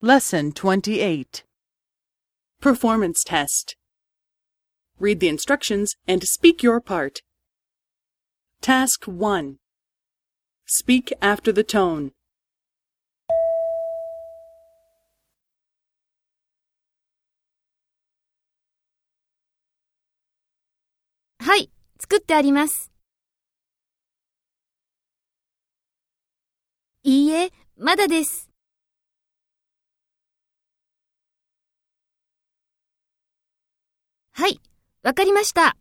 Lesson 28 Performance Test Read the instructions and speak your part. Task 1 Speak after the tone. はい、作ってあります。いいえ、まだです。 はい、わかりました。